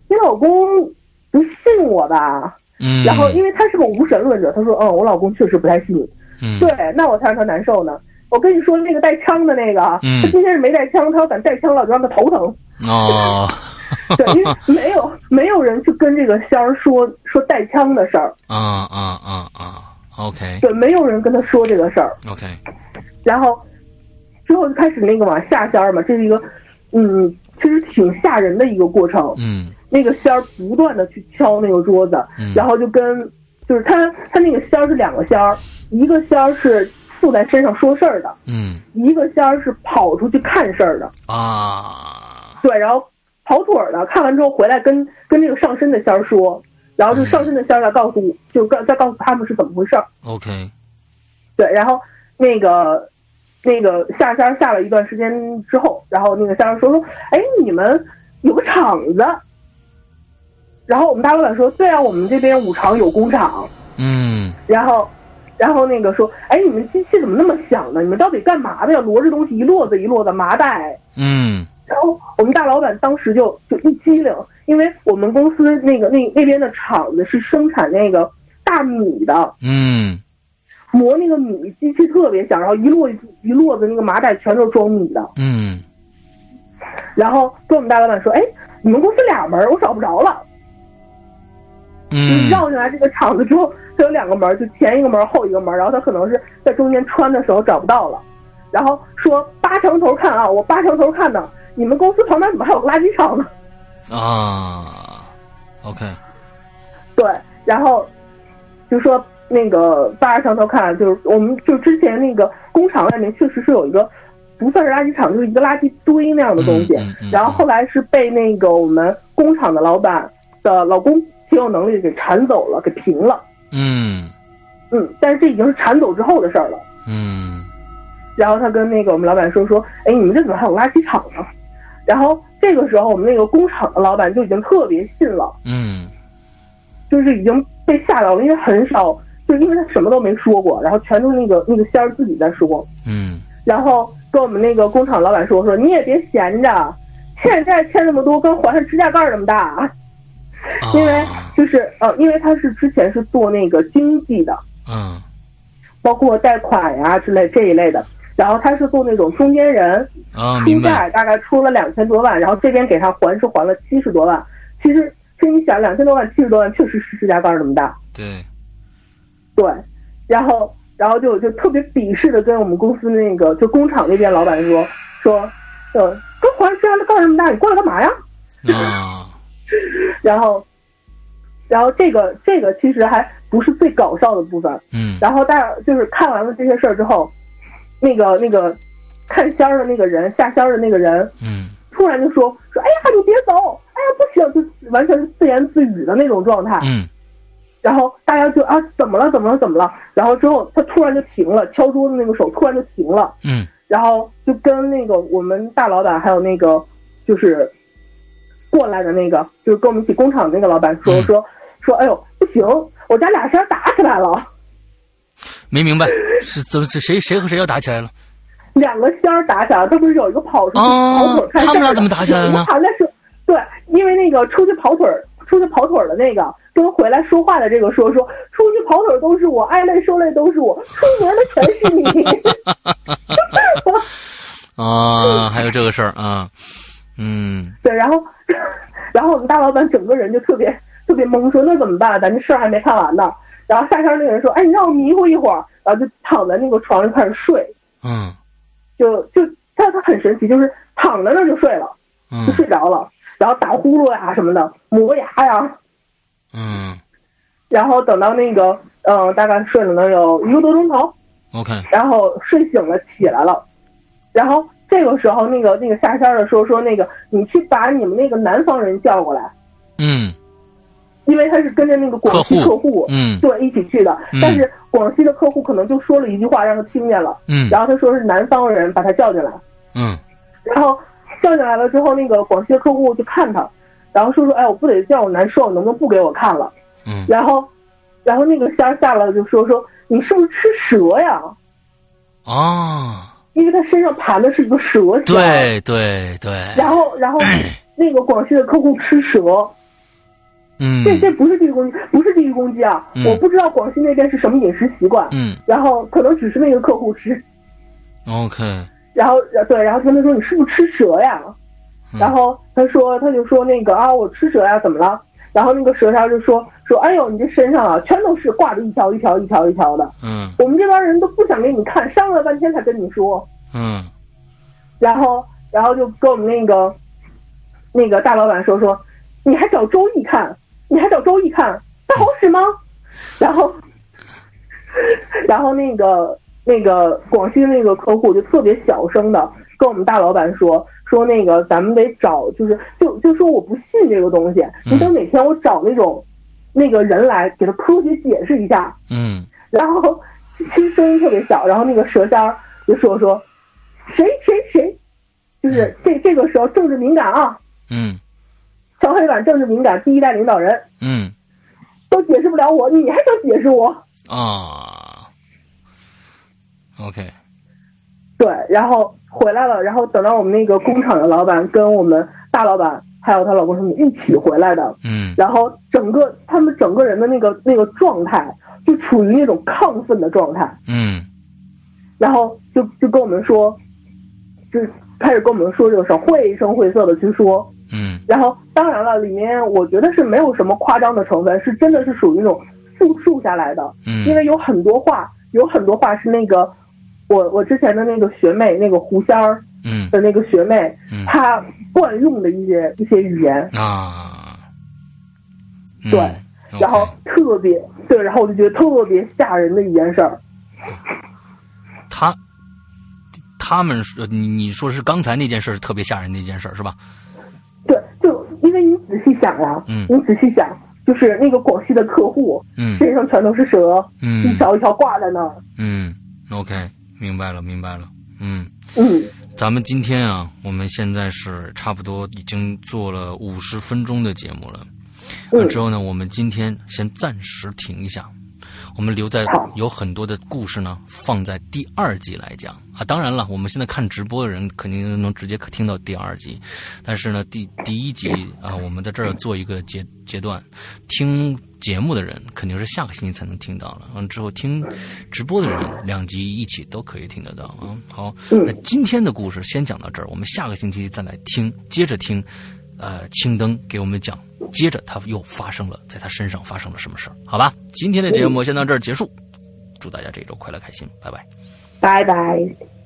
你老公不信我吧？嗯。然后因为他是个无神论者，他说：“嗯，我老公确实不太信。”嗯。对，那我才让他难受呢。我跟你说，那个带枪的那个，他今天是没带枪，他要敢带枪了，就让他头疼。哦。对，因为没有没有人去跟这个仙儿说说带枪的事儿。啊啊啊啊！OK。对，没有人跟他说这个事儿。OK。然后之后就开始那个往下仙儿嘛，这是一个嗯。其实挺吓人的一个过程，嗯，那个仙儿不断的去敲那个桌子，然后就跟就是他他那个仙儿是两个仙儿，一个仙儿是附在身上说事儿的，嗯，一个仙儿是跑出去看事儿的啊，对，然后跑腿儿的看完之后回来跟跟这个上身的仙儿说，然后就上身的仙儿再告诉就告再告诉他们是怎么回事儿，OK，对，然后那个。那个下仙下了一段时间之后，然后那个仙儿说说，哎，你们有个厂子。然后我们大老板说，对啊，我们这边五常有工厂。嗯。然后，然后那个说，哎，你们机器怎么那么响呢？你们到底干嘛的呀？摞着东西一摞子一摞子麻袋。嗯。然后我们大老板当时就就一激灵，因为我们公司那个那那边的厂子是生产那个大米的。嗯。磨那个米机器特别响，然后一摞一摞子那个麻袋全都是装米的。嗯。然后跟我们大老板说：“哎，你们公司俩门，我找不着了。”嗯。绕进来这个厂子之后，它有两个门，就前一个门，后一个门。然后他可能是在中间穿的时候找不到了。然后说扒墙头看啊，我扒墙头看呢，你们公司旁边怎么还有个垃圾场呢？啊，OK。对，然后就说。那个扒着墙头看，就是我们就之前那个工厂外面确实是有一个不算是垃圾场，就是一个垃圾堆那样的东西。然后后来是被那个我们工厂的老板的老公挺有能力给铲走了，给平了。嗯嗯，但是这已经是铲走之后的事儿了。嗯。然后他跟那个我们老板说说，哎，你们这怎么还有垃圾场呢？然后这个时候我们那个工厂的老板就已经特别信了。嗯。就是已经被吓到了，因为很少。就因为他什么都没说过，然后全都是那个那个仙儿自己在说。嗯。然后跟我们那个工厂老板说说，你也别闲着，欠债欠那么多，跟还上指甲盖那么大。因为就是呃，因为他是之前是做那个经济的。嗯。包括贷款呀之类这一类的。然后他是做那种中间人，出债大概出了两千多万，然后这边给他还是还了七十多万。其实，其实你想，两千多万七十多万，确实是指甲盖那么大。对，对，然后，然后就就特别鄙视的跟我们公司那个就工厂那边老板说说，呃，都还指甲盖那么大，你过来干嘛呀？啊，然后，然后这个这个其实还不是最搞笑的部分。嗯，然后大就是看完了这些事儿之后。那个那个看仙儿的那个人下仙儿的那个人，嗯，突然就说说，哎呀，你别走，哎呀，不行，就完全是自言自语的那种状态，嗯，然后大家就啊，怎么了，怎么了，怎么了？然后之后他突然就停了，敲桌子那个手突然就停了，嗯，然后就跟那个我们大老板还有那个就是过来的那个，就是跟我们一起工厂那个老板说说说，哎呦，不行，我家俩仙打起来了。没明白是怎么是谁谁和谁要打起来了？两个仙儿打起来了，他不是有一个跑出去跑腿看他们俩怎么打起来了呢？那是对，因为那个出去跑腿儿出去跑腿的那个跟回来说话的这个说说，出去跑腿都是我，挨累受累都是我，出门的全是你。啊，还有这个事儿啊，嗯，对，然后 然后我们大老板整个人就特别特别懵，说那怎么办？咱这事儿还没看完呢。然后下山那个人说：“哎，你让我迷糊一会儿。”然后就躺在那个床上开始睡。嗯，就就他他很神奇，就是躺在那就睡了，就睡着了。然后打呼噜呀什么的，磨牙呀。嗯。然后等到那个嗯，大概睡了能有一个多钟头。OK。然后睡醒了起来了，然后这个时候那个那个下山的说说那个你去把你们那个南方人叫过来。嗯。因为他是跟着那个广西客户，嗯，对，一起去的。但是广西的客户可能就说了一句话，让他听见了，嗯，然后他说是南方人把他叫进来，嗯，然后叫进来了之后，那个广西的客户就看他，然后说说，哎，我不得叫我难受，能不能不给我看了？嗯，然后，然后那个仙儿下来就说说，你是不是吃蛇呀？啊，因为他身上盘的是一个蛇仙，对对对。然后，然后 那个广西的客户吃蛇。嗯，这这不是地域攻击，不是地域攻击啊！我不知道广西那边是什么饮食习惯，嗯，然后可能只是那个客户吃，OK，然后对，然后跟他说你是不是吃蛇呀？然后他说他就说那个啊我吃蛇呀怎么了？然后那个蛇商就说说哎呦你这身上啊全都是挂着一条一条一条一条的，嗯，我们这帮人都不想给你看，商量了半天才跟你说，嗯，然后然后就跟我们那个那个大老板说说你还找周易看。你还找周易看，那好使吗？然后，然后那个那个广西的那个客户就特别小声的跟我们大老板说说那个咱们得找，就是就就说我不信这个东西，你等哪天我找那种那个人来给他科学解释一下。嗯。然后其实声音特别小，然后那个蛇仙就说说谁谁谁，就是这这个时候政治敏感啊。嗯。小黑板政治敏感，第一代领导人，嗯，都解释不了我，你还想解释我？啊？OK，对，然后回来了，然后等到我们那个工厂的老板跟我们大老板还有她老公什么一起回来的，嗯，然后整个他们整个人的那个那个状态就处于那种亢奋的状态，嗯，然后就就跟我们说，就开始跟我们说这个事儿，绘声绘色的去说。嗯，然后当然了，里面我觉得是没有什么夸张的成分，是真的是属于那种复述下来的。嗯，因为有很多话，有很多话是那个我我之前的那个学妹，那个狐仙儿，嗯。的那个学妹，嗯，她惯用的一些一些语言。啊，对，然后特别对，然后我就觉得特别吓人的一件事儿。他他们说你你说是刚才那件事特别吓人的一件事是吧？想呀，嗯，你仔细想，就是那个广西的客户，嗯，身上全都是蛇，嗯，一条一条挂在那儿，嗯，OK，明白了，明白了，嗯嗯，咱们今天啊，我们现在是差不多已经做了五十分钟的节目了，嗯，之后呢，我们今天先暂时停一下，我们留在有很多的故事呢，放在第二集来讲啊。当然了，我们现在看直播的人肯定能直接听到第二集，但是呢，第第一集啊，我们在这儿做一个阶阶段，听节目的人肯定是下个星期才能听到了。完之后听直播的人，两集一起都可以听得到啊。好，那今天的故事先讲到这儿，我们下个星期再来听，接着听，呃，青灯给我们讲。接着他又发生了，在他身上发生了什么事儿？好吧，今天的节目先到这儿结束，祝大家这周快乐开心，拜拜，拜拜。